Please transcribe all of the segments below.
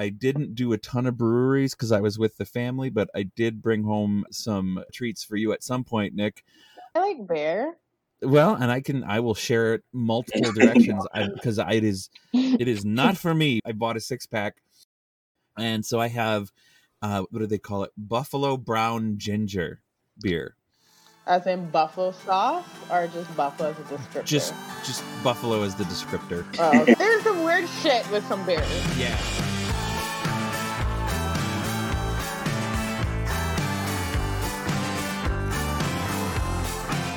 I didn't do a ton of breweries because I was with the family, but I did bring home some treats for you at some point, Nick. I like beer. Well, and I can I will share it multiple directions because it is it is not for me. I bought a six pack, and so I have uh, what do they call it? Buffalo Brown Ginger beer. As in buffalo sauce, or just buffalo as a descriptor? Just just buffalo as the descriptor. Oh, there's some weird shit with some beers. Yeah.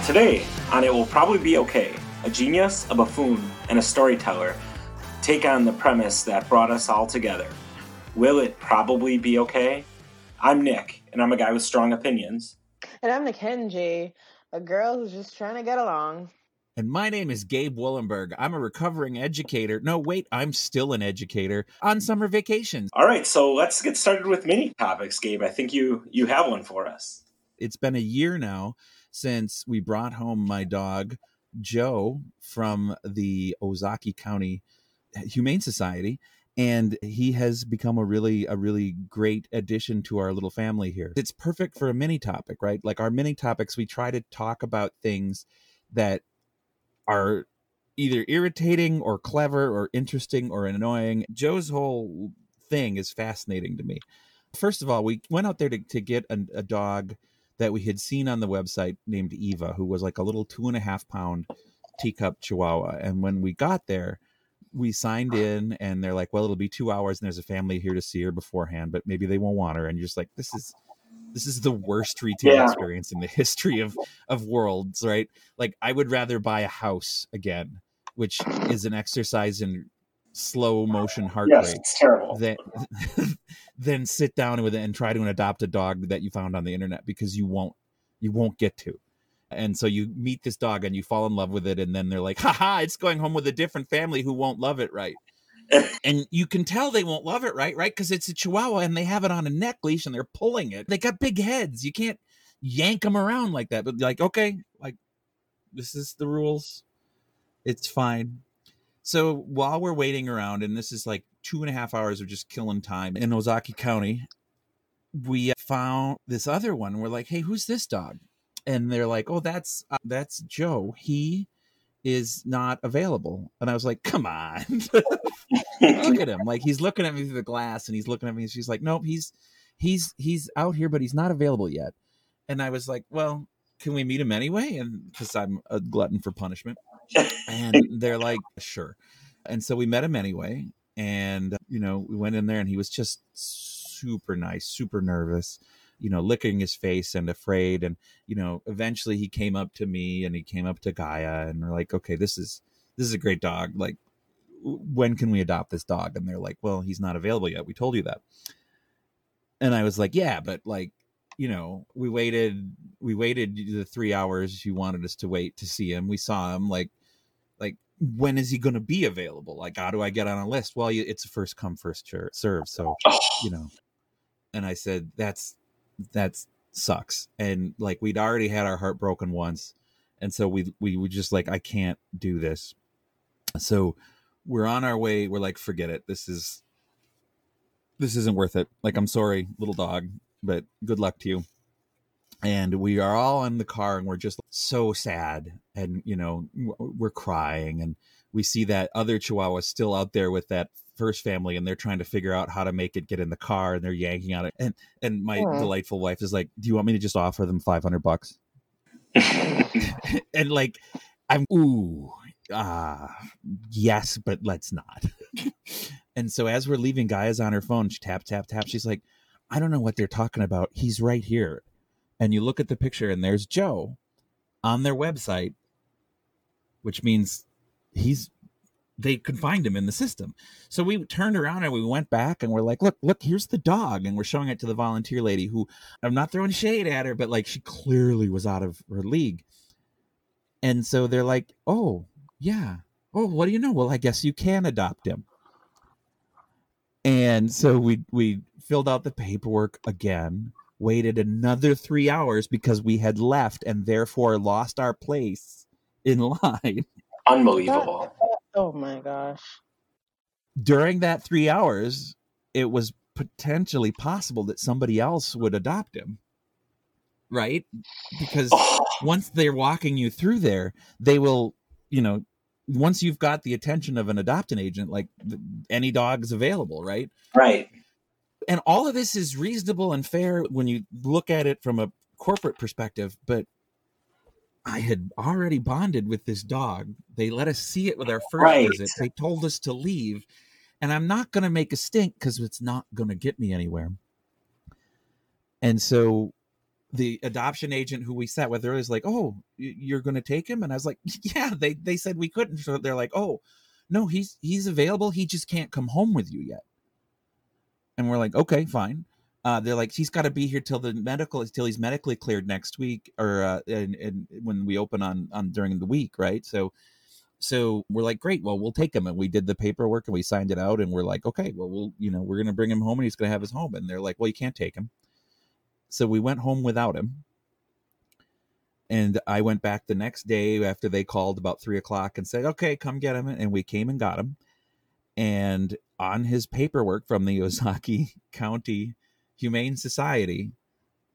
Today, on It Will Probably Be Okay, a genius, a buffoon, and a storyteller take on the premise that brought us all together. Will it probably be okay? I'm Nick, and I'm a guy with strong opinions. And I'm Mackenzie, a girl who's just trying to get along. And my name is Gabe Wollenberg. I'm a recovering educator. No, wait, I'm still an educator on summer vacations. All right, so let's get started with mini topics, Gabe. I think you you have one for us. It's been a year now since we brought home my dog Joe from the Ozaukee County Humane Society and he has become a really a really great addition to our little family here. It's perfect for a mini topic, right? Like our mini topics we try to talk about things that are either irritating or clever or interesting or annoying. Joe's whole thing is fascinating to me. First of all, we went out there to, to get a, a dog that we had seen on the website named Eva, who was like a little two and a half pound teacup chihuahua. And when we got there, we signed in and they're like, well, it'll be two hours and there's a family here to see her beforehand, but maybe they won't want her. And you're just like, this is this is the worst retail yeah. experience in the history of of worlds, right? Like I would rather buy a house again, which is an exercise in slow motion heart yes, rate. It's terrible. Than, than sit down with it and try to adopt a dog that you found on the internet because you won't you won't get to. And so you meet this dog and you fall in love with it, and then they're like, haha, it's going home with a different family who won't love it right. and you can tell they won't love it right, right? Because it's a chihuahua and they have it on a neck leash and they're pulling it. They got big heads. You can't yank them around like that. But like, okay, like this is the rules. It's fine. So while we're waiting around, and this is like two and a half hours of just killing time in Ozaukee County, we found this other one. We're like, hey, who's this dog? And they're like, oh, that's uh, that's Joe. He is not available. And I was like, come on. Look at him. Like he's looking at me through the glass and he's looking at me and she's like, nope, he's he's he's out here, but he's not available yet. And I was like, well, can we meet him anyway? And because I'm a glutton for punishment. And they're like, sure. And so we met him anyway. And, uh, you know, we went in there and he was just super nice, super nervous, you know, licking his face and afraid. And, you know, eventually he came up to me and he came up to Gaia and we're like, okay, this is, this is a great dog. Like, when can we adopt this dog? And they're like, well, he's not available yet. We told you that. And I was like, yeah, but like, you know, we waited, we waited the three hours you wanted us to wait to see him. We saw him like, like, when is he going to be available? Like, how do I get on a list? Well, it's a first come, first serve. So, you know, and I said, that's, that's sucks. And like, we'd already had our heart broken once. And so we, we were just like, I can't do this. So we're on our way. We're like, forget it. This is this isn't worth it. Like, I'm sorry, little dog, but good luck to you. And we are all in the car and we're just so sad. And, you know, we're crying. And we see that other Chihuahua still out there with that first family and they're trying to figure out how to make it get in the car and they're yanking on it. And, and my Aww. delightful wife is like, do you want me to just offer them 500 bucks? and like, I'm, ooh, ah, uh, yes, but let's not. and so as we're leaving, Gaia's on her phone. She tap, tap, tap. She's like, I don't know what they're talking about. He's right here. And you look at the picture, and there's Joe on their website, which means he's they could find him in the system. So we turned around and we went back and we're like, look, look, here's the dog. And we're showing it to the volunteer lady who I'm not throwing shade at her, but like she clearly was out of her league. And so they're like, oh, yeah. Oh, what do you know? Well, I guess you can adopt him. And so we we filled out the paperwork again, waited another three hours because we had left and therefore lost our place in line. Unbelievable. Oh my gosh. During that three hours, it was potentially possible that somebody else would adopt him. Right? Because Oh, once they're walking you through there, they will, you know, once you've got the attention of an adoption agent, like th- any dog is available, right? right. And all of this is reasonable and fair when you look at it from a corporate perspective. But I had already bonded with this dog. They let us see it with our first Right. visit. They told us to leave. And I'm not going to make a stink because it's not going to get me anywhere. And so the adoption agent who we sat with earlier is like, "Oh, you're going to take him?" And I was like, "Yeah." They they said we couldn't. So they're like, "Oh, no, he's he's available. He just can't come home with you yet." And we're like, "Okay, fine." Uh, they're like, "He's got to be here till the medical till he's medically cleared next week, or uh, and, and when we open on on during the week, right?" So. So we're like, great. Well, we'll take him, and we did the paperwork and we signed it out, and we're like, okay, well, we'll, you know, we're gonna bring him home, and he's gonna have his home. And they're like, well, you can't take him. So we went home without him. And I went back the next day after they called about three o'clock and said, okay, come get him. And we came and got him. And on his paperwork from the Ozaukee County Humane Society,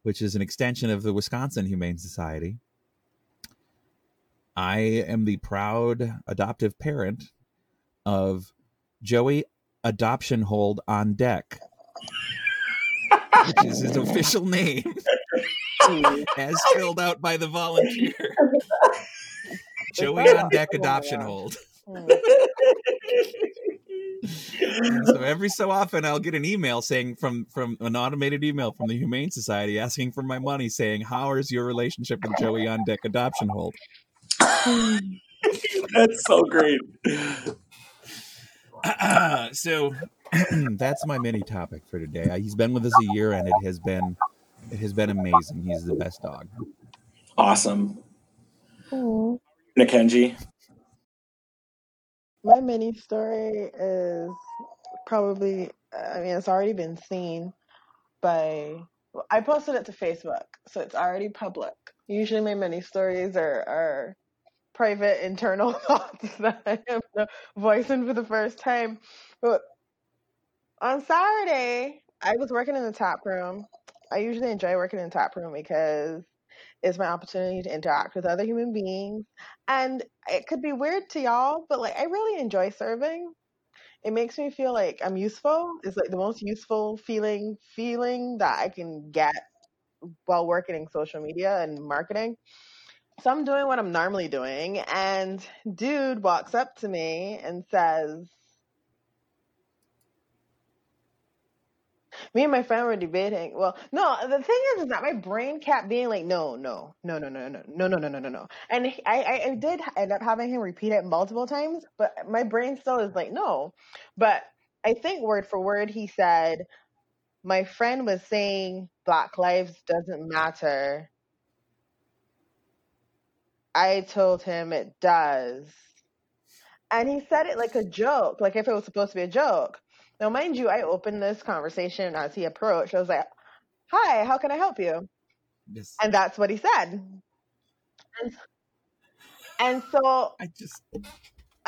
which is an extension of the Wisconsin Humane Society, I am the proud adoptive parent of Joey Adoption Hold on Deck, which is his official name as filled out by the volunteer. Joey on Deck Adoption Hold. And so every so often I'll get an email saying from from an automated email from the Humane Society asking for my money saying how is your relationship with Joey on Deck Adoption Hold? That's so great. so that's my mini topic for today. Uh, He's been with us a year and it has been it has been amazing. He's the best dog. Awesome. Nikenji. My mini story is probably, I mean, it's already been seen by, I posted it to Facebook, so it's already public. Usually my mini stories are, are private internal thoughts that I am voicing for the first time. But on Saturday, I was working in the tap room. I usually enjoy working in the tap room because it's my opportunity to interact with other human beings. And it could be weird to y'all, but like I really enjoy serving. It makes me feel like I'm useful. It's like the most useful feeling feeling that I can get while working in social media and marketing. So I'm doing what I'm normally doing, and dude walks up to me and says, me and my friend were debating. Well, no, the thing is, is that my brain kept being like, no, no, no, no, no, no, no, no, no, no, no, no. And I, I, I did end up having him repeat it multiple times, but my brain still is like, no. But I think word for word, he said, my friend was saying Black lives doesn't matter. I told him it does. And he said it like a joke, like if it was supposed to be a joke. Now, mind you, I opened this conversation as he approached. I was like, Hi, how can I help you? Yes. And that's what he said. And, and so I just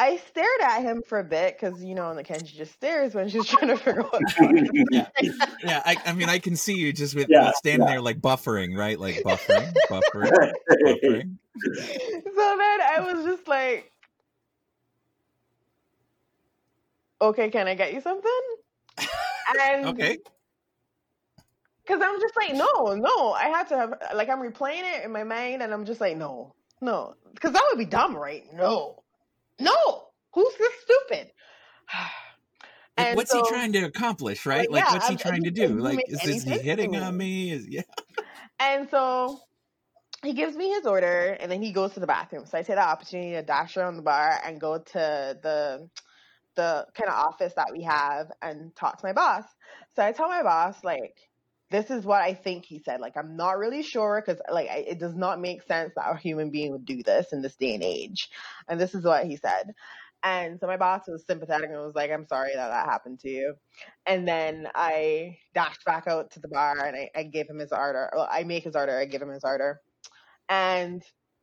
I stared at him for a bit because, you know, the Kenji just stares when she's trying to figure out what's going on. yeah, yeah. I, I mean, I can see you just with, Yeah, with standing yeah. there like buffering, right? Like buffering, buffering, buffering. So then I was just like, okay, can I get you something? And Okay. Because I'm just like, no, no. I had to have, like, I'm replaying it in my mind, and I'm just like, no, no. Because that would be dumb, right? No. No. Who's this stupid? Like, And what's so- he trying to accomplish, right? Like, Like, yeah, what's he I'm- trying to do? Like, is, is he hitting on me? Is yeah. And so he gives me his order, and then he goes to the bathroom. So I take the opportunity to dash around the bar and go to the the kind of office that we have and talk to my boss. So I tell my boss like, this is what I think he said. Like I'm not really sure because like I, it does not make sense that a human being would do this in this day and age. And this is what he said. And so my boss was sympathetic and was like, I'm sorry that that happened to you. And then I dashed back out to the bar and I, I gave him his order. Well, I make his order, I give him his order. And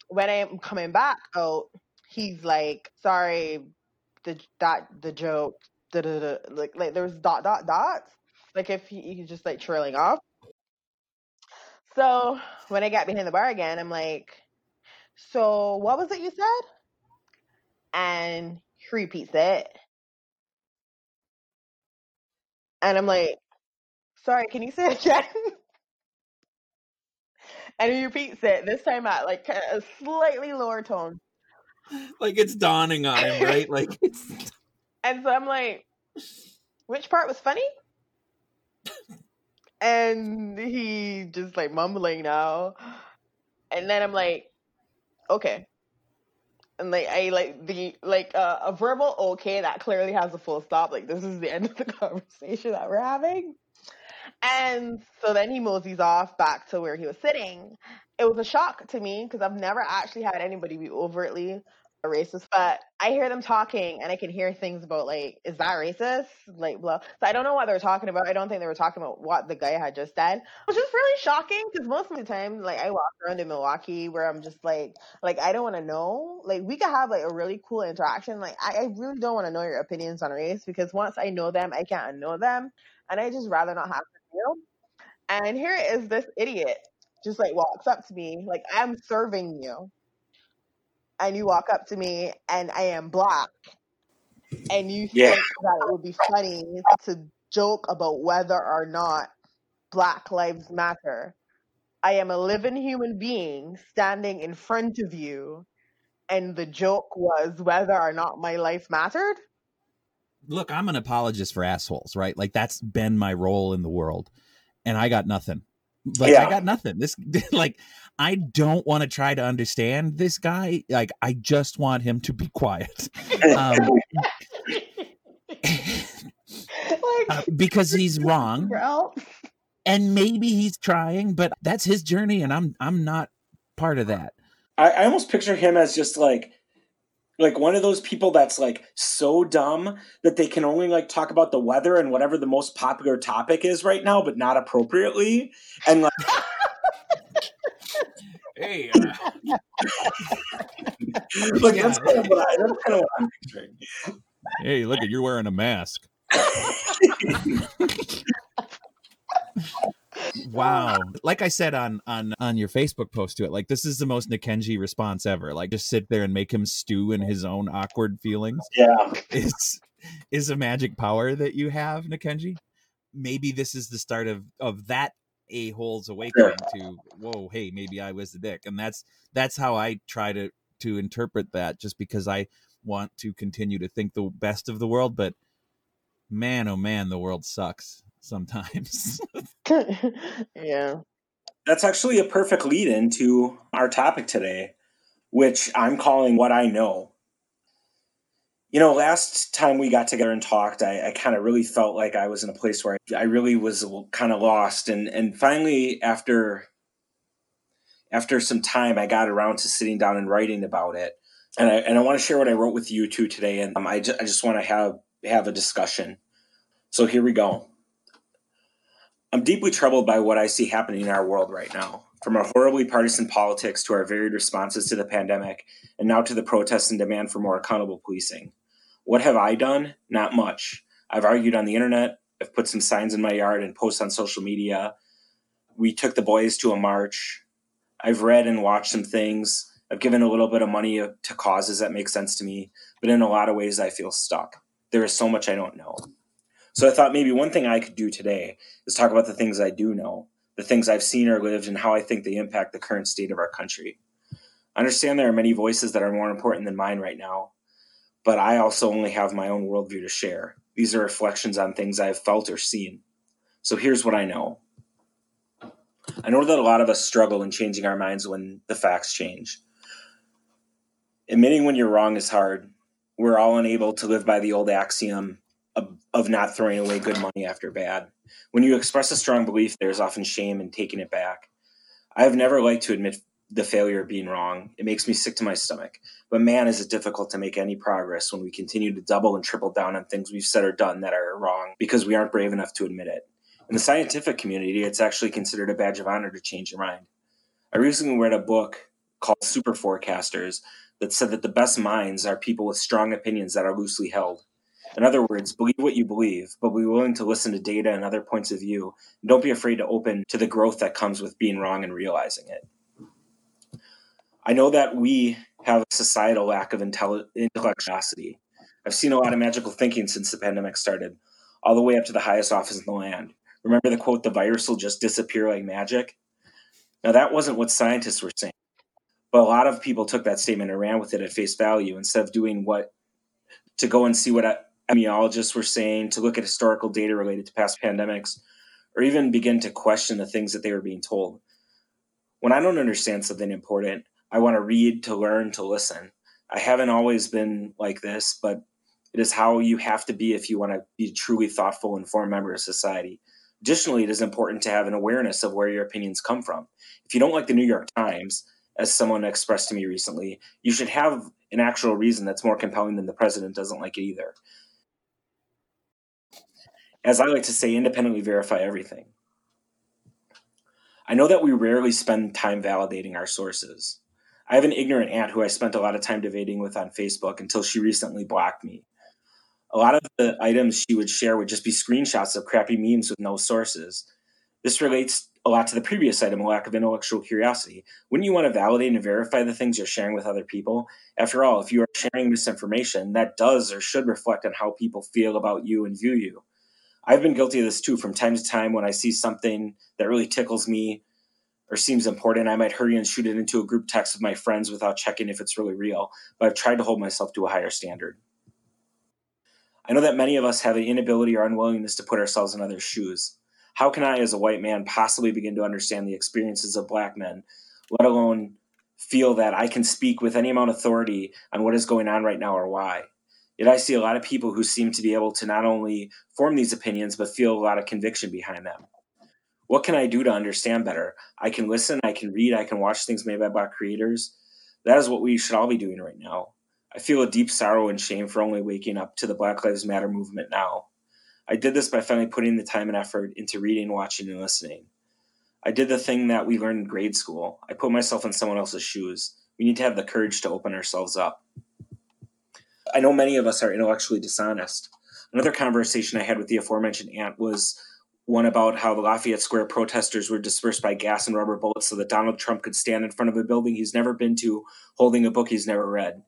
when I'm coming back out, he's like, sorry, the that the joke, da, da, da, like like there was dot dot dots. like if he, he's just like trailing off. So when I got behind the bar again, I'm like, "So what was it you said?" And he repeats it, and I'm like, "Sorry, can you say it again?" and he repeats it this time at like a slightly lower tone. Like it's dawning on him, right? Like it's And so I'm like, which part was funny? And he just like mumbling now. And then I'm like, okay. And like I like the like uh, a verbal okay that clearly has a full stop. Like this is the end of the conversation that we're having. And so then he moseys off back to where he was sitting. It was a shock to me because I've never actually had anybody be overtly a racist, but I hear them talking and I can hear things about like, is that racist? Like, blah. So I don't know what they were talking about. I don't think they were talking about what the guy had just said, which is really shocking because most of the time, like, I walk around in Milwaukee where I'm just like, like, I don't want to know. Like, we could have like a really cool interaction. Like, I, I really don't want to know your opinions on race because once I know them, I can't unknow them. And I just rather not have to deal. And here is this idiot just like walks up to me, like, I'm serving you and you walk up to me and I am black and you Yeah. think that it would be funny to joke about whether or not Black Lives Matter. I am a living human being standing in front of you, and the joke was whether or not my life mattered. look, I'm an apologist for assholes, right? Like that's been my role in the world. And I got nothing. Like I got nothing. This like I don't want to try to understand this guy. Like I just want him to be quiet. Um, like, uh, because he's wrong bro. and maybe he's trying, but that's his journey and I'm I'm not part of that. I, I almost picture him as just like like one of those people that's like so dumb that they can only like talk about the weather and whatever the most popular topic is right now, but not appropriately. And like Hey, uh, like Yeah. that's kind of what I that's kind of what I'm picturing. hey, look at you're wearing a mask. Wow. Like I said on on on your Facebook post to it, like this is the most Nikenji response ever. Like just sit there and make him stew in his own awkward feelings Yeah. is is a magic power that you have, Nikenji. Maybe this is the start of of that a hole's awakening to whoa, hey, maybe I was the dick. And that's that's how I try to to interpret that just because I want to continue to think the best of the world, but man, oh man, the world sucks sometimes. yeah. That's actually a perfect lead into our topic today, which I'm calling What I Know. You know, last time we got together and talked, I, I kind of really felt like I was in a place where I, I really was kind of lost. And, and finally, after after some time, I got around to sitting down and writing about it. And I, and I want to share what I wrote with you two today. And um, I, ju- I just want to have, have a discussion. So here we go. I'm deeply troubled by what I see happening in our world right now. From our horribly partisan politics to our varied responses to the pandemic, and now to the protests and demand for more accountable policing. What have I done? Not much. I've argued on the internet, I've put some signs in my yard and posts on social media. We took the boys to a march. I've read and watched some things. I've given a little bit of money to causes that make sense to me, but in a lot of ways, I feel stuck. There is so much I don't know. So I thought maybe one thing I could do today is talk about the things I do know, the things I've seen or lived, and how I think they impact the current state of our country. I understand there are many voices that are more important than mine right now, but I also only have my own worldview to share. These are reflections on things I've felt or seen. So here's what I know I know that a lot of us struggle in changing our minds when the facts change. Admitting when you're wrong is hard. We're all unable to live by the old axiom of, not throwing away good money after bad. When you express a strong belief, there's often shame in taking it back. I have never liked to admit the failure of being wrong. It makes me sick to my stomach. But man, is it difficult to make any progress when we continue to double and triple down on things we've said or done that are wrong because we aren't brave enough to admit it. In the scientific community, it's actually considered a badge of honor to change your mind. I recently read a book called Super Forecasters that said that the best minds are people with strong opinions that are loosely held. In other words, believe what you believe, but be willing to listen to data and other points of view. And don't be afraid to open to the growth that comes with being wrong and realizing it. I know that we have a societal lack of intellectuality. I've seen a lot of magical thinking since the pandemic started, all the way up to the highest office in the land. Remember the quote, the virus will just disappear like magic? Now, that wasn't what scientists were saying, but a lot of people took that statement and ran with it at face value instead of doing what to go and see what epidemiologists were saying, to look at historical data related to past pandemics, or even begin to question the things that they were being told. When I don't understand something important, I want to read, to learn, to listen. I haven't always been like this, but it is how you have to be if you want to be a truly thoughtful, and informed member of society. Additionally, it is important to have an awareness of where your opinions come from. If you don't like the New York Times, as someone expressed to me recently, you should have an actual reason that's more compelling than the president doesn't like it either. As I like to say, independently verify everything. I know that we rarely spend time validating our sources. I have an ignorant aunt who I spent a lot of time debating with on Facebook until she recently blocked me. A lot of the items she would share would just be screenshots of crappy memes with no sources. This relates a lot to the previous item, a lack of intellectual curiosity. Wouldn't you want to validate and verify the things you're sharing with other people? After all, if you are sharing misinformation, that does or should reflect on how people feel about you and view you. I've been guilty of this too from time to time when I see something that really tickles me or seems important, I might hurry and shoot it into a group text with my friends without checking if it's really real, but I've tried to hold myself to a higher standard. I know that many of us have an inability or unwillingness to put ourselves in others' shoes. How can I, as a white man, possibly begin to understand the experiences of black men, let alone feel that I can speak with any amount of authority on what is going on right now or why? Yet I see a lot of people who seem to be able to not only form these opinions, but feel a lot of conviction behind them what can I do to understand better? I can listen, I can read, I can watch things made by Black creators. That is what we should all be doing right now. I feel a deep sorrow and shame for only waking up to the Black Lives Matter movement now. I did this by finally putting the time and effort into reading, watching, and listening. I did the thing that we learned in grade school. I put myself in someone else's shoes. We need to have the courage to open ourselves up. I know many of us are intellectually dishonest. Another conversation I had with the aforementioned aunt was one about how the Lafayette Square protesters were dispersed by gas and rubber bullets so that Donald Trump could stand in front of a building he's never been to, holding a book he's never read.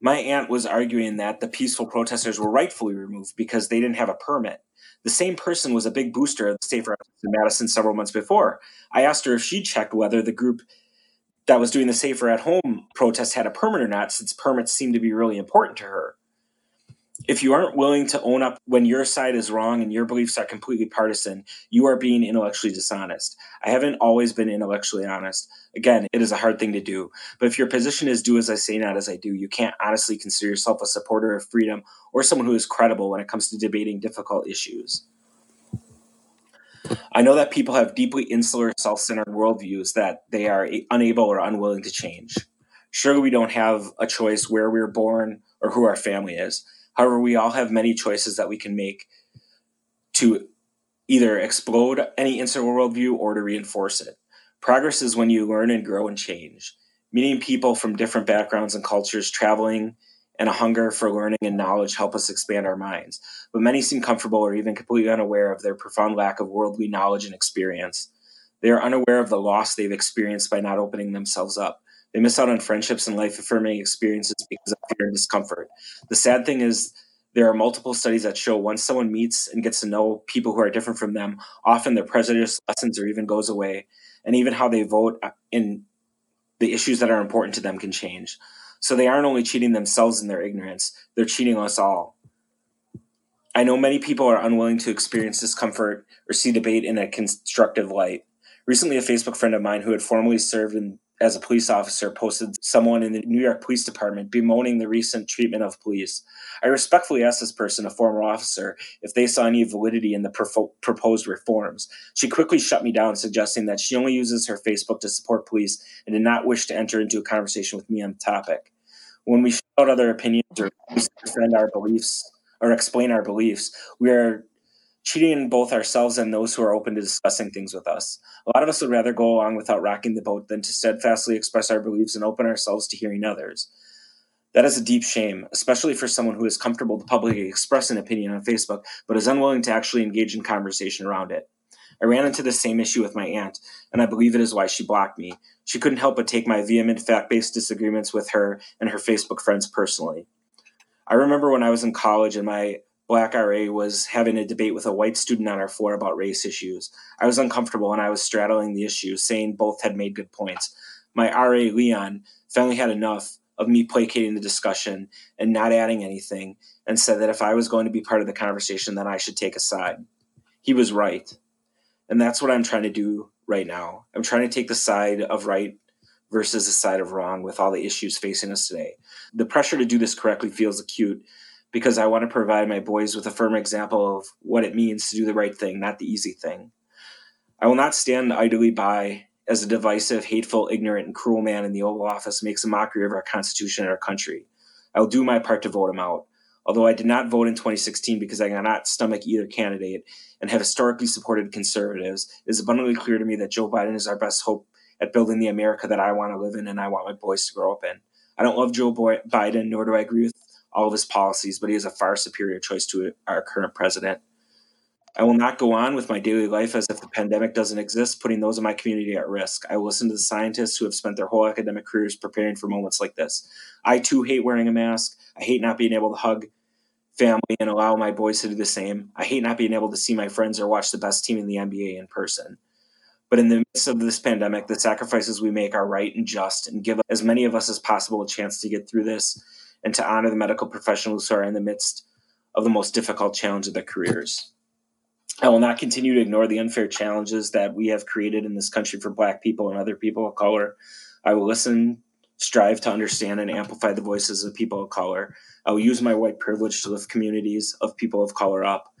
My aunt was arguing that the peaceful protesters were rightfully removed because they didn't have a permit. The same person was a big booster of the Safer in Madison several months before. I asked her if she checked whether the group that was doing the Safer at Home protest had a permit or not, since permits seem to be really important to her if you aren't willing to own up when your side is wrong and your beliefs are completely partisan, you are being intellectually dishonest. I haven't always been intellectually honest. Again, it is a hard thing to do. But if your position is do as I say, not as I do, you can't honestly consider yourself a supporter of freedom or someone who is credible when it comes to debating difficult issues. I know that people have deeply insular, self centered worldviews that they are unable or unwilling to change. Surely we don't have a choice where we we're born or who our family is. However, we all have many choices that we can make to either explode any insular worldview or to reinforce it. Progress is when you learn and grow and change. Meeting people from different backgrounds and cultures, traveling, and a hunger for learning and knowledge help us expand our minds. But many seem comfortable or even completely unaware of their profound lack of worldly knowledge and experience. They are unaware of the loss they've experienced by not opening themselves up. They miss out on friendships and life affirming experiences because of fear and discomfort. The sad thing is, there are multiple studies that show once someone meets and gets to know people who are different from them, often their prejudice lessens or even goes away. And even how they vote uh, in the issues that are important to them can change. So they aren't only cheating themselves in their ignorance, they're cheating us all. I know many people are unwilling to experience discomfort or see debate in a constructive light. Recently, a Facebook friend of mine who had formerly served in as a police officer posted someone in the New York Police Department bemoaning the recent treatment of police. I respectfully asked this person, a former officer, if they saw any validity in the proposed reforms. She quickly shut me down, suggesting that she only uses her Facebook to support police and did not wish to enter into a conversation with me on the topic. When we shout out other opinions or defend our beliefs or explain our beliefs, we are cheating both ourselves and those who are open to discussing things with us. A lot of us would rather go along without rocking the boat than to steadfastly express our beliefs and open ourselves to hearing others. That is a deep shame, especially for someone who is comfortable to publicly express an opinion on Facebook, but is unwilling to actually engage in conversation around it. I ran into the same issue with my aunt, and I believe it is why she blocked me. She couldn't help but take my vehement fact based disagreements with her and her Facebook friends personally. I remember when I was in college and my black RA was having a debate with a white student on our floor about race issues. I was uncomfortable and I was straddling the issue, saying both had made good points. My RA, Leon, finally had enough of me placating the discussion and not adding anything and said that if I was going to be part of the conversation, then I should take a side. He was right. And that's what I'm trying to do right now. I'm trying to take the side of right versus the side of wrong with all the issues facing us today. The pressure to do this correctly feels acute because I want to provide my boys with a firm example of what it means to do the right thing, not the easy thing. I will not stand idly by as a divisive, hateful, ignorant, and cruel man in the Oval Office makes a mockery of our Constitution and our country. I will do my part to vote him out. Although I did not vote in 2016 because I cannot stomach either candidate and have historically supported conservatives, it is abundantly clear to me that Joe Biden is our best hope at building the America that I want to live in and I want my boys to grow up in. I don't love Joe Biden, nor do I agree with all of his policies, but he is a far superior choice to our current president. I will not go on with my daily life as if the pandemic doesn't exist, putting those in my community at risk. I will listen to the scientists who have spent their whole academic careers preparing for moments like this. I too hate wearing a mask. I hate not being able to hug family and allow my boys to do the same. I hate not being able to see my friends or watch the best team in the NBA in person. But in the midst of this pandemic, the sacrifices we make are right and just and give as many of us as possible a chance to get through this and to honor the medical professionals who are in the midst of the most difficult challenge of their careers. I will not continue to ignore the unfair challenges that we have created in this country for Black people and other people of color. I will listen, strive to understand, and amplify the voices of people of color. I will use my white privilege to lift communities of people of color up.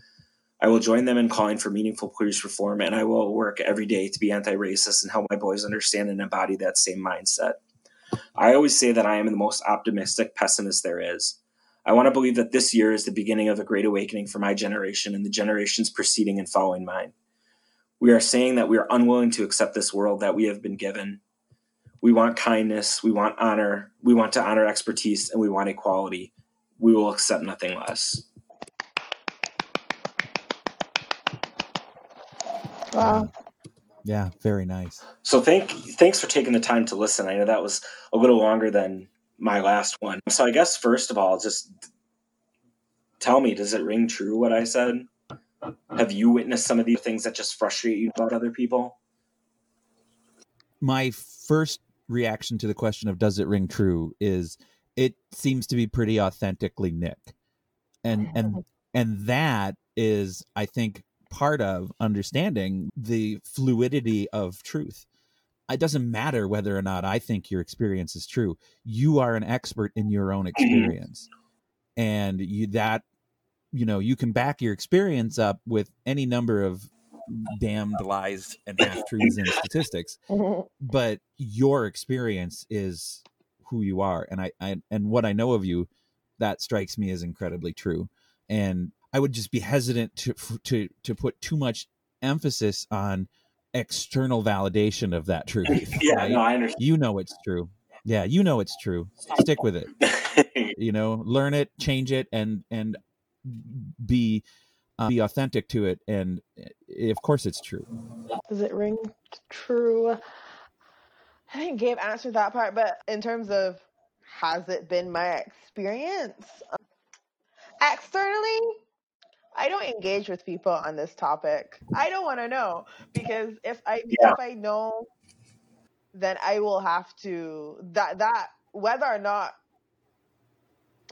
I will join them in calling for meaningful police reform, and I will work every day to be anti racist and help my boys understand and embody that same mindset. I always say that I am the most optimistic pessimist there is. I want to believe that this year is the beginning of a great awakening for my generation and the generations preceding and following mine. We are saying that we are unwilling to accept this world that we have been given. We want kindness, we want honor, we want to honor expertise, and we want equality. We will accept nothing less. Wow. Yeah, very nice. So thank thanks for taking the time to listen. I know that was a little longer than my last one. So I guess first of all, just tell me, does it ring true what I said? Have you witnessed some of these things that just frustrate you about other people? My first reaction to the question of does it ring true is it seems to be pretty authentically Nick. And and and that is I think part of understanding the fluidity of truth. It doesn't matter whether or not I think your experience is true. You are an expert in your own experience. And you that you know, you can back your experience up with any number of damned lies and half truths and statistics. But your experience is who you are. And I, I and what I know of you, that strikes me as incredibly true. And I would just be hesitant to to to put too much emphasis on external validation of that truth. yeah, right? no, I understand. You know it's true. Yeah, you know it's true. Stick with it. you know, learn it, change it, and and be uh, be authentic to it. And eh, of course, it's true. Does it ring true? I think Gabe answered that part, but in terms of has it been my experience externally? I don't engage with people on this topic. I don't want to know because if I yeah. if I know, then I will have to that that whether or not.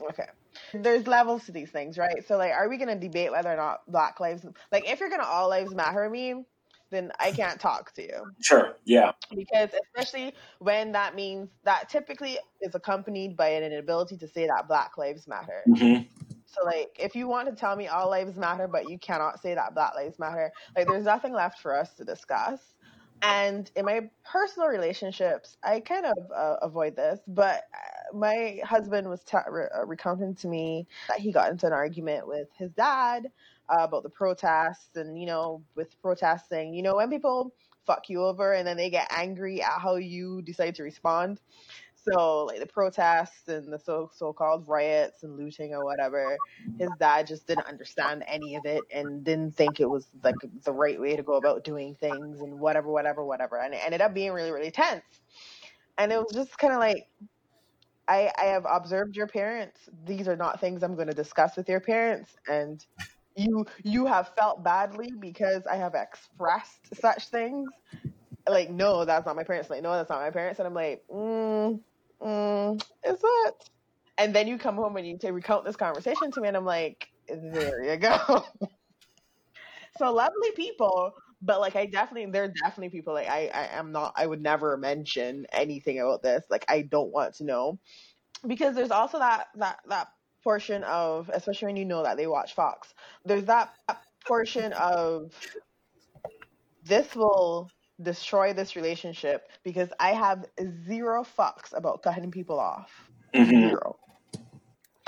Okay, there's levels to these things, right? So like, are we gonna debate whether or not Black lives like if you're gonna all lives matter me? Then I can't talk to you. Sure. Yeah. Because especially when that means that typically is accompanied by an inability to say that Black lives matter. Mm-hmm so like if you want to tell me all lives matter, but you cannot say that black lives matter, like there's nothing left for us to discuss. And in my personal relationships, I kind of uh, avoid this, but uh, my husband was re- uh, recounting to me that he got into an argument with his dad uh, about the protests and, you know, with protesting, you know, when people fuck you over and then they get angry at how you decide to respond. So like the protests and the so so called riots and looting or whatever, his dad just didn't understand any of it and didn't think it was like the right way to go about doing things and whatever, whatever, whatever. And it ended up being really, really tense. And it was just kind of like I, I have observed your parents. These are not things I'm going to discuss with your parents, and you you have felt badly because I have expressed such things. Like, no, that's not my parents. Like, no, that's not my parents. And I'm like, mm, mm, is it? And then you come home and you to recount this conversation to me, and I'm like, there you go. so lovely people, but like I definitely, there are definitely people like I, I am not, I would never mention anything about this. Like I don't want to know because there's also that that that portion of, especially when you know that they watch Fox. There's that portion of this will destroy this relationship because I have zero fucks about cutting people off. Mhm. Zero.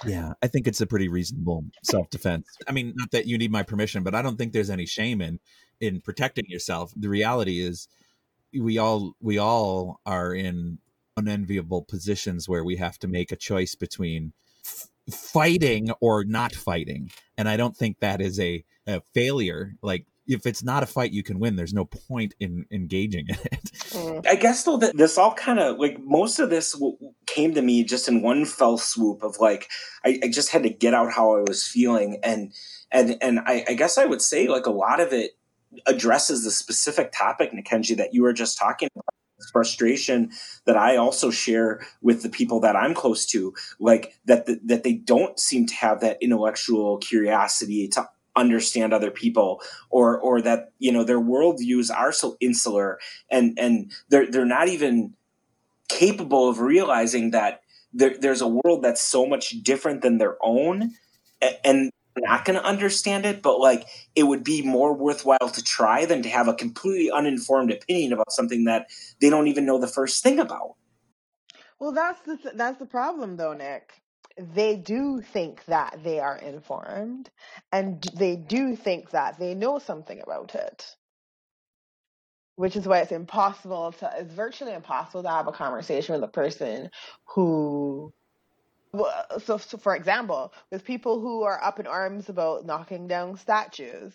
Yeah, I think it's a pretty reasonable self defense. I mean, not that you need my permission, but I don't think there's any shame in in protecting yourself. The reality is we all we all are in unenviable positions where we have to make a choice between f- fighting or not fighting. And I don't think that is a, a failure. Like if it's not a fight you can win, there's no point in engaging in it. Mm. I guess though that this all kind of like most of this w- came to me just in one fell swoop of like I, I just had to get out how I was feeling and and and I, I guess I would say like a lot of it addresses the specific topic, Nikenji, that you were just talking about. Frustration that I also share with the people that I'm close to, like that the, that they don't seem to have that intellectual curiosity to understand other people, or or that you know their worldviews are so insular and and they're they're not even capable of realizing that there, there's a world that's so much different than their own and not going to understand it but like it would be more worthwhile to try than to have a completely uninformed opinion about something that they don't even know the first thing about Well, that's the th- that's the problem, though, Nick. They do think that they are informed, and they do think that they know something about it, which is why it's impossible to. It's virtually impossible to have a conversation with a person who. So, so, for example, with people who are up in arms about knocking down statues,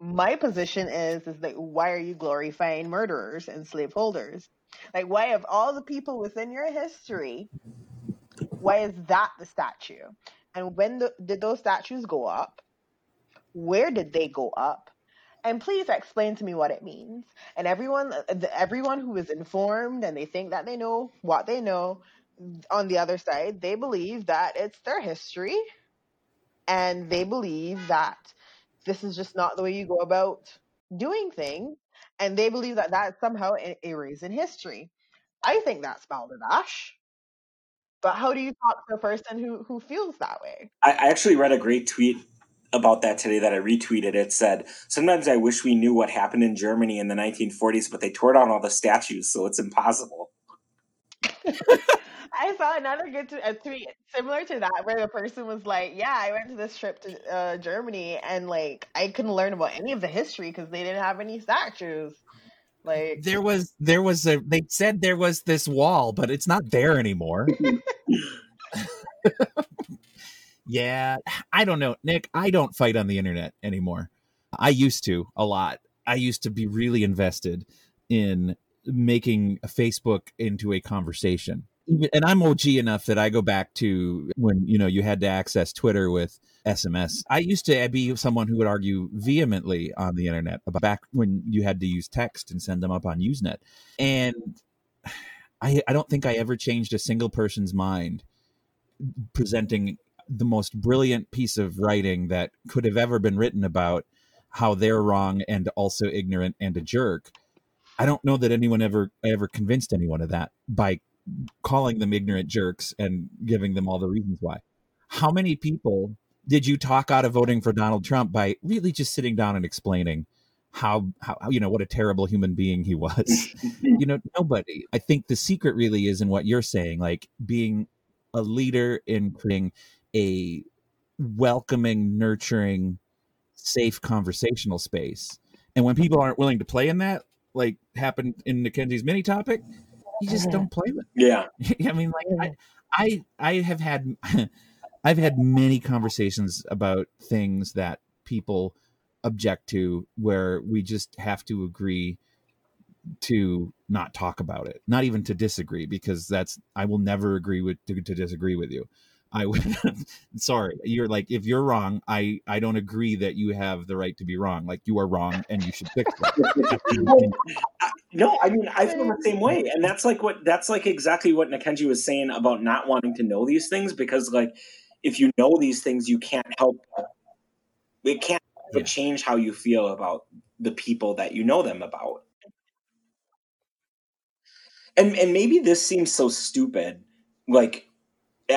my position is is like, why are you glorifying murderers and slaveholders? Like, why of all the people within your history, why is that the statue? And when the, did those statues go up? Where did they go up? And please explain to me what it means. And everyone, the- everyone who is informed and they think that they know what they know, on the other side, they believe that it's their history, and they believe that this is just not the way you go about doing things, and they believe that that is somehow e- erasing history. I think that's balderdash. But how do you talk to a person who, who feels that way? I, I actually read a great tweet about that today that I retweeted. It said, Sometimes I wish we knew what happened in Germany in the 1940s, but they tore down all the statues, so it's impossible. I saw another good t- a tweet similar to that where the person was like, "Yeah, I went to this trip to uh, Germany and like I couldn't learn about any of the history because they didn't have any statues." Like, there was there was a they said there was this wall, but it's not there anymore. yeah, I don't know, Nick. I don't fight on the internet anymore. I used to a lot. I used to be really invested in making Facebook into a conversation. And I'm OG enough that I go back to when you know you had to access Twitter with SMS. I used to be someone who would argue vehemently on the internet about back when you had to use text and send them up on Usenet. And I, I don't think I ever changed a single person's mind presenting the most brilliant piece of writing that could have ever been written about how they're wrong and also ignorant and a jerk. I don't know that anyone ever ever convinced anyone of that by calling them ignorant jerks and giving them all the reasons why. How many people did you talk out of voting for Donald Trump by really just sitting down and explaining how how you know what a terrible human being he was? you know, nobody. I think the secret really is in what you're saying, like being a leader in creating a welcoming, nurturing, safe conversational space. And when people aren't willing to play in that, like happened in Mackenzie's mini topic, you just don't play with. Yeah. I mean, like I, I, I have had, I've had many conversations about things that people object to, where we just have to agree to not talk about it, not even to disagree, because that's I will never agree with to, to disagree with you. I would sorry. You're like if you're wrong, I I don't agree that you have the right to be wrong. Like you are wrong and you should fix it. no, I mean I feel the same way, and that's like what that's like exactly what Nakenji was saying about not wanting to know these things because like if you know these things, you can't help it can't yeah. change how you feel about the people that you know them about. And and maybe this seems so stupid, like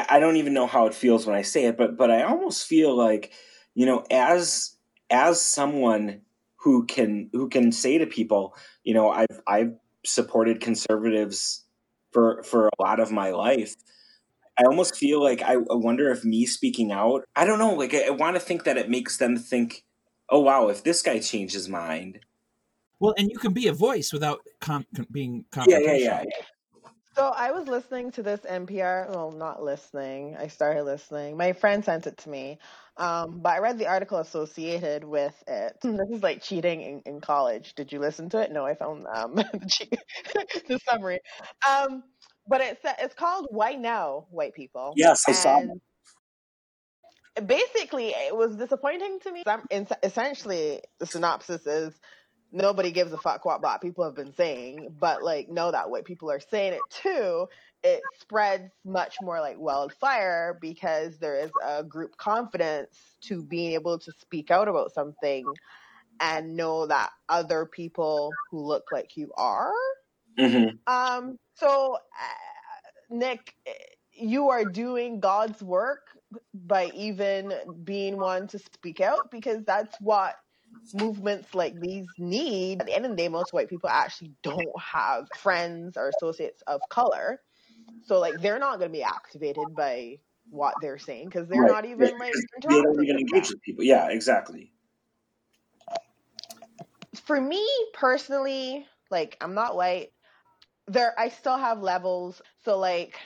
I don't even know how it feels when I say it, but but I almost feel like, you know, as as someone who can who can say to people, you know, I've I've supported conservatives for for a lot of my life. I almost feel like I, wonder if me speaking out, I don't know, like I, I want to think that it makes them think, oh wow, if this guy changed his mind. Well, and you can be a voice without com- being yeah, yeah, yeah, yeah. So I was listening to this NPR. Well, not listening. I started listening. My friend sent it to me, um, but I read the article associated with it. This is like cheating in, in college. Did you listen to it? No, I found um, the summary. Um, but it's it's called "Why Now, White People." Yes, I saw. Basically, it was disappointing to me. Essentially, the synopsis is nobody gives a fuck what black people have been saying, but like know that white people are saying it too, it spreads much more like wildfire because there is a group confidence to being able to speak out about something and know that other people who look like you are. Mm-hmm. Um. So, uh, Nick, you are doing God's work by even being one to speak out because that's what movements like these need. At the end of the day, most white people actually don't have friends or associates of color. So like they're not going to be activated by what they're saying because they're right. not even like they don't even engage with people. Yeah, exactly. For me personally, like I'm not white. There, I still have levels. So like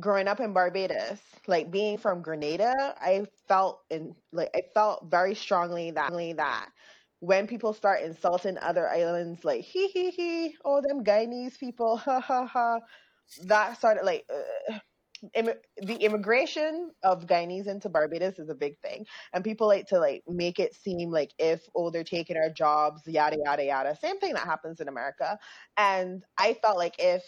growing up in Barbados, like being from Grenada, I felt in like I felt very strongly that that when people start insulting other islands, like he he he, oh them Guyanese people, ha ha ha, that started like. Uh, Im- the immigration of Guyanese into Barbados is a big thing, and people like to like make it seem like if oh they're taking our jobs, yada yada yada. Same thing that happens in America, and I felt like if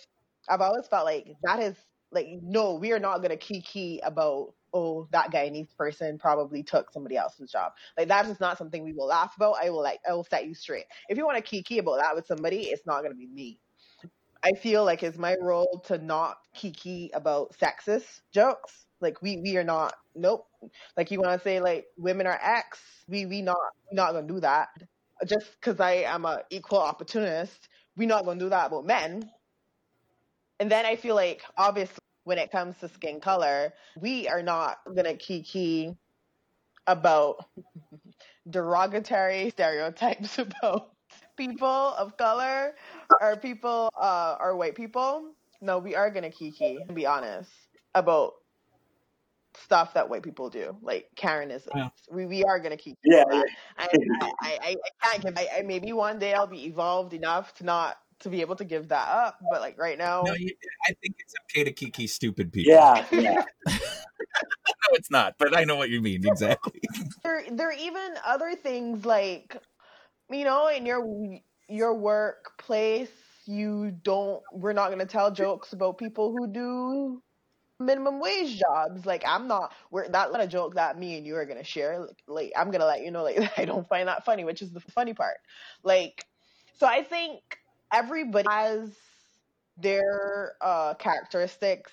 I've always felt like that is like no we are not to kiki about oh that guyanese person probably took somebody else's job. Like that is not something we will laugh about. I will like i will set you straight. If you want to kiki about that with somebody it's not to be me i feel like it's my role to not kiki about sexist jokes. Like we we are not nope. Like you want to say like women are x we we not we not gonna do that. Just because i am a equal opportunist we not gonna do that about men. And then I feel like obviously when it comes to skin color, we are not gonna kiki about derogatory stereotypes about people of color or people uh or white people. No, we are gonna kiki, to be honest, about stuff that white people do, like Karenism. Yeah. We we are gonna keep yeah. I, I, I, I, can't give. I, I, maybe one day I'll be evolved enough to not to be able to give that up. But like right now, no, you, I think it's okay to kiki stupid people. Yeah, yeah. no, it's not, but I know what you mean exactly. there, there are even other things like, you know, in your your workplace, you don't. We're not going to tell jokes about people who do minimum wage jobs. Like I'm not. We're not a joke that me and you are going to share. Like, like I'm going to let you know. Like I don't find that funny, which is the funny part. Like, so I think everybody has their uh, characteristics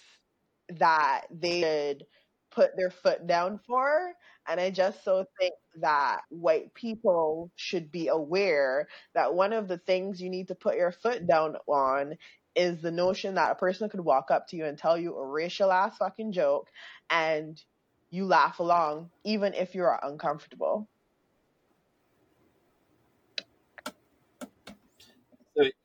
that they should put their foot down for. And I just so think that white people should be aware that one of the things you need to put your foot down on is the notion that a person could walk up to you and tell you a racial ass fucking joke and you laugh along, even if you're uncomfortable.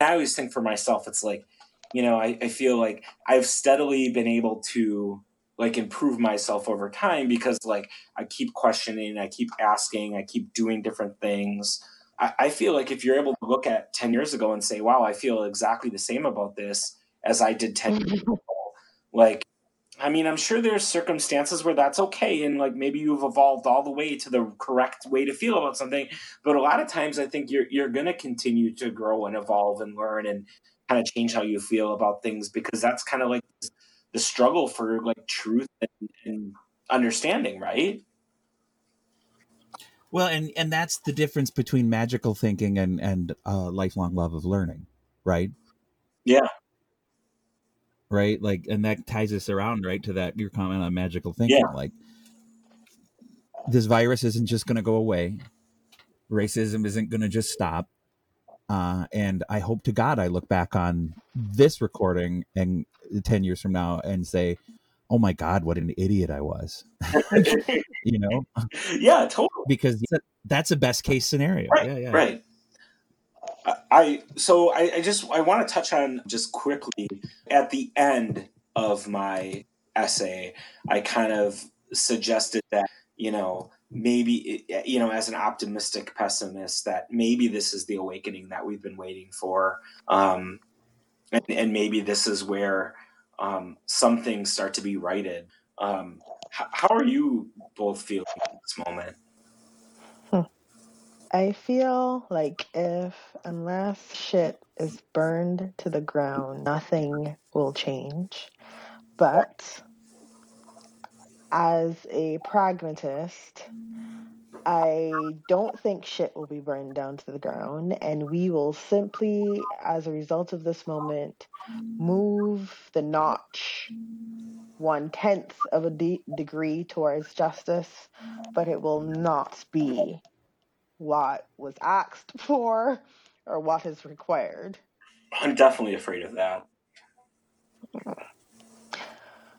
I always think for myself, it's like you know, I, I feel like I've steadily been able to like improve myself over time because like I keep questioning, I keep asking, I keep doing different things. I, I feel like if you're able to look at 10 years ago and say, wow, I feel exactly the same about this as I did 10 years mm-hmm. ago, like I mean, I'm sure there's circumstances where that's okay, and like maybe you've evolved all the way to the correct way to feel about something. But a lot of times, I think you're you're going to continue to grow and evolve and learn and kind of change how you feel about things because that's kind of like the struggle for like truth and, and understanding, right? Well, and and that's the difference between magical thinking and and uh, lifelong love of learning, right? Yeah, right? Like, and that ties us around right to that your comment on magical thinking. Yeah. Like, this virus isn't just going to go away. Racism isn't going to just stop. Uh, and I hope to God I look back on this recording and ten years from now and say, "Oh my God, what an idiot I was," you know? yeah, totally. Because that's a best case scenario. Right, yeah, yeah. right. I so I, I just I want to touch on just quickly at the end of my essay, I kind of suggested that you know maybe you know as an optimistic pessimist that maybe this is the awakening that we've been waiting for, um, and, and maybe this is where um, some things start to be righted. Um, how, how are you both feeling at this moment? I feel like if, unless shit is burned to the ground, nothing will change. But as a pragmatist, I don't think shit will be burned down to the ground, and we will simply, as a result of this moment, move the notch one tenth of a de- degree towards justice, but it will not be what was asked for or what is required. I'm definitely afraid of that.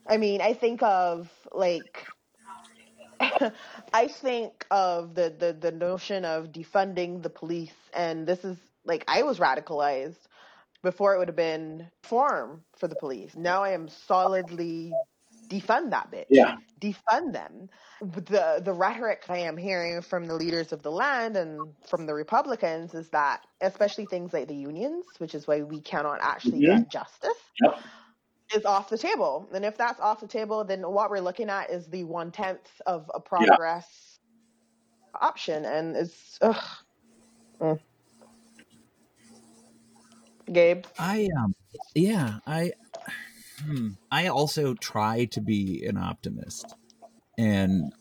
I mean, I think of like I think of the, the the notion of defunding the police and this is like I was radicalized before it would have been form for the police. Now I am solidly defund that bitch. Yeah. Defund them. The the rhetoric I am hearing from the leaders of the land and from the Republicans is that especially things like the unions, which is why we cannot actually Mhm. get justice, Yep. Is off the table. And if that's off the table, then what we're looking at is the one tenth of a progress option, and it's ugh. Mm. Gabe. I um yeah, I hmm, I also try to be an optimist. And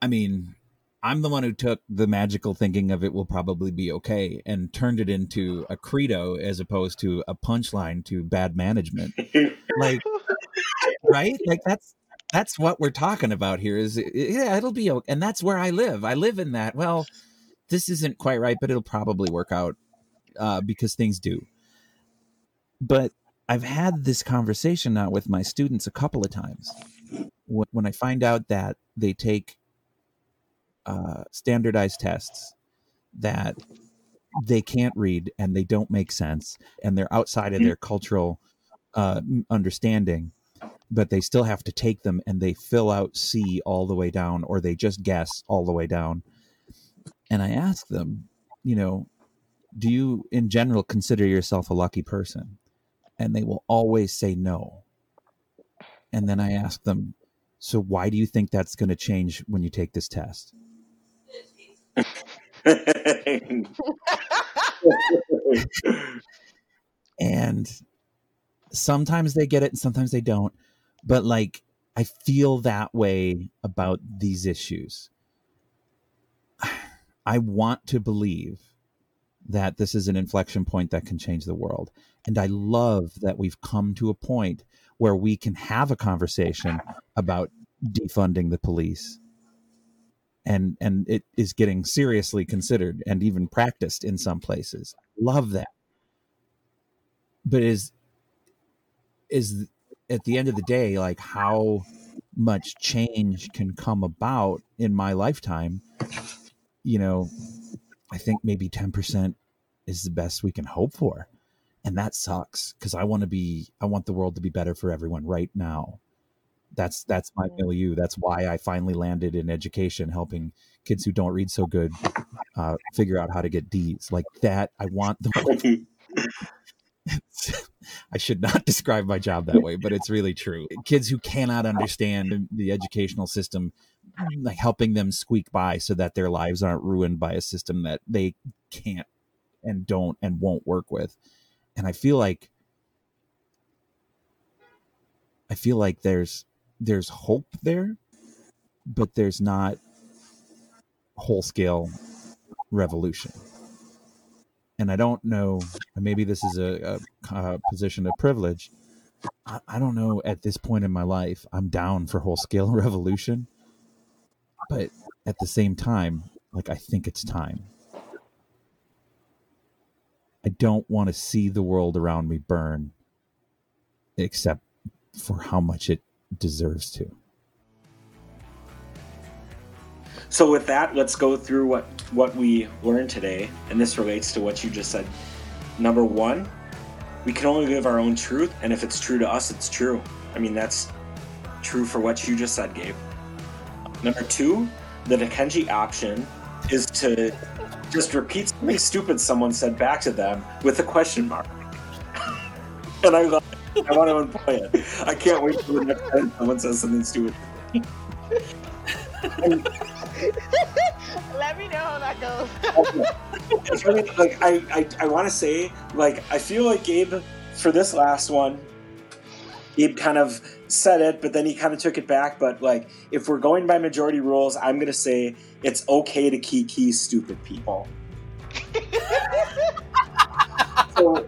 I mean, I'm the one who took the magical thinking of it will probably be okay and turned it into a credo as opposed to a punchline to bad management. Like right? Like that's that's what we're talking about here is yeah, it'll be okay. And that's where I live. I live in that. Well, this isn't quite right, but it'll probably work out uh, because things do. But I've had this conversation now with my students a couple of times. When, when I find out that they take uh, standardized tests that they can't read and they don't make sense and they're outside of their cultural uh, understanding, but they still have to take them and they fill out C all the way down or they just guess all the way down. And I ask them, you know, do you in general consider yourself a lucky person? And they will always say no. And then I ask them, so why do you think that's going to change when you take this test? And sometimes they get it and sometimes they don't but like i feel that way about these issues. I want to believe that this is an inflection point that can change the world. And i love that we've come to a point where we can have a conversation about defunding the police and and it is getting seriously considered and even practiced in some places. Love that. But is is at the end of the day like how much change can come about in my lifetime you know i think maybe 10% is the best we can hope for. And that sucks because I want to be I want the world to be better for everyone right now. That's that's my milieu. That's why I finally landed in education, helping kids who don't read so good uh, figure out how to get D's. Like that, I want the. I should not describe my job that way, but it's really true. Kids who cannot understand the educational system, like helping them squeak by so that their lives aren't ruined by a system that they can't and don't and won't work with. And I feel like I feel like there's there's hope there, but there's not whole scale revolution. And I don't know. Maybe this is a, a, a position of privilege. I, I don't know. At this point in my life, I'm down for whole scale revolution, but at the same time, like I think it's time. I don't want to see the world around me burn, except for how much it deserves to. So with that, let's go through what what we learned today, and this relates to what you just said. Number one, we can only live our own truth, and if it's true to us, it's true. I mean, that's true for what you just said, Gabe. Number two, the Dickenji option is to just repeat something stupid someone said back to them with a question mark. and I love. I want to employ it. I can't wait for the next time someone says something stupid. Let me know how that goes. It's really, like I, I, I want to say like I feel like Gabe for this last one, Gabe kind of said it, but then he kind of took it back. But like if we're going by majority rules, I'm gonna say it's okay to kiki stupid people. so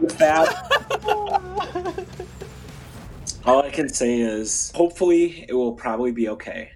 all I can say is hopefully it will probably be okay.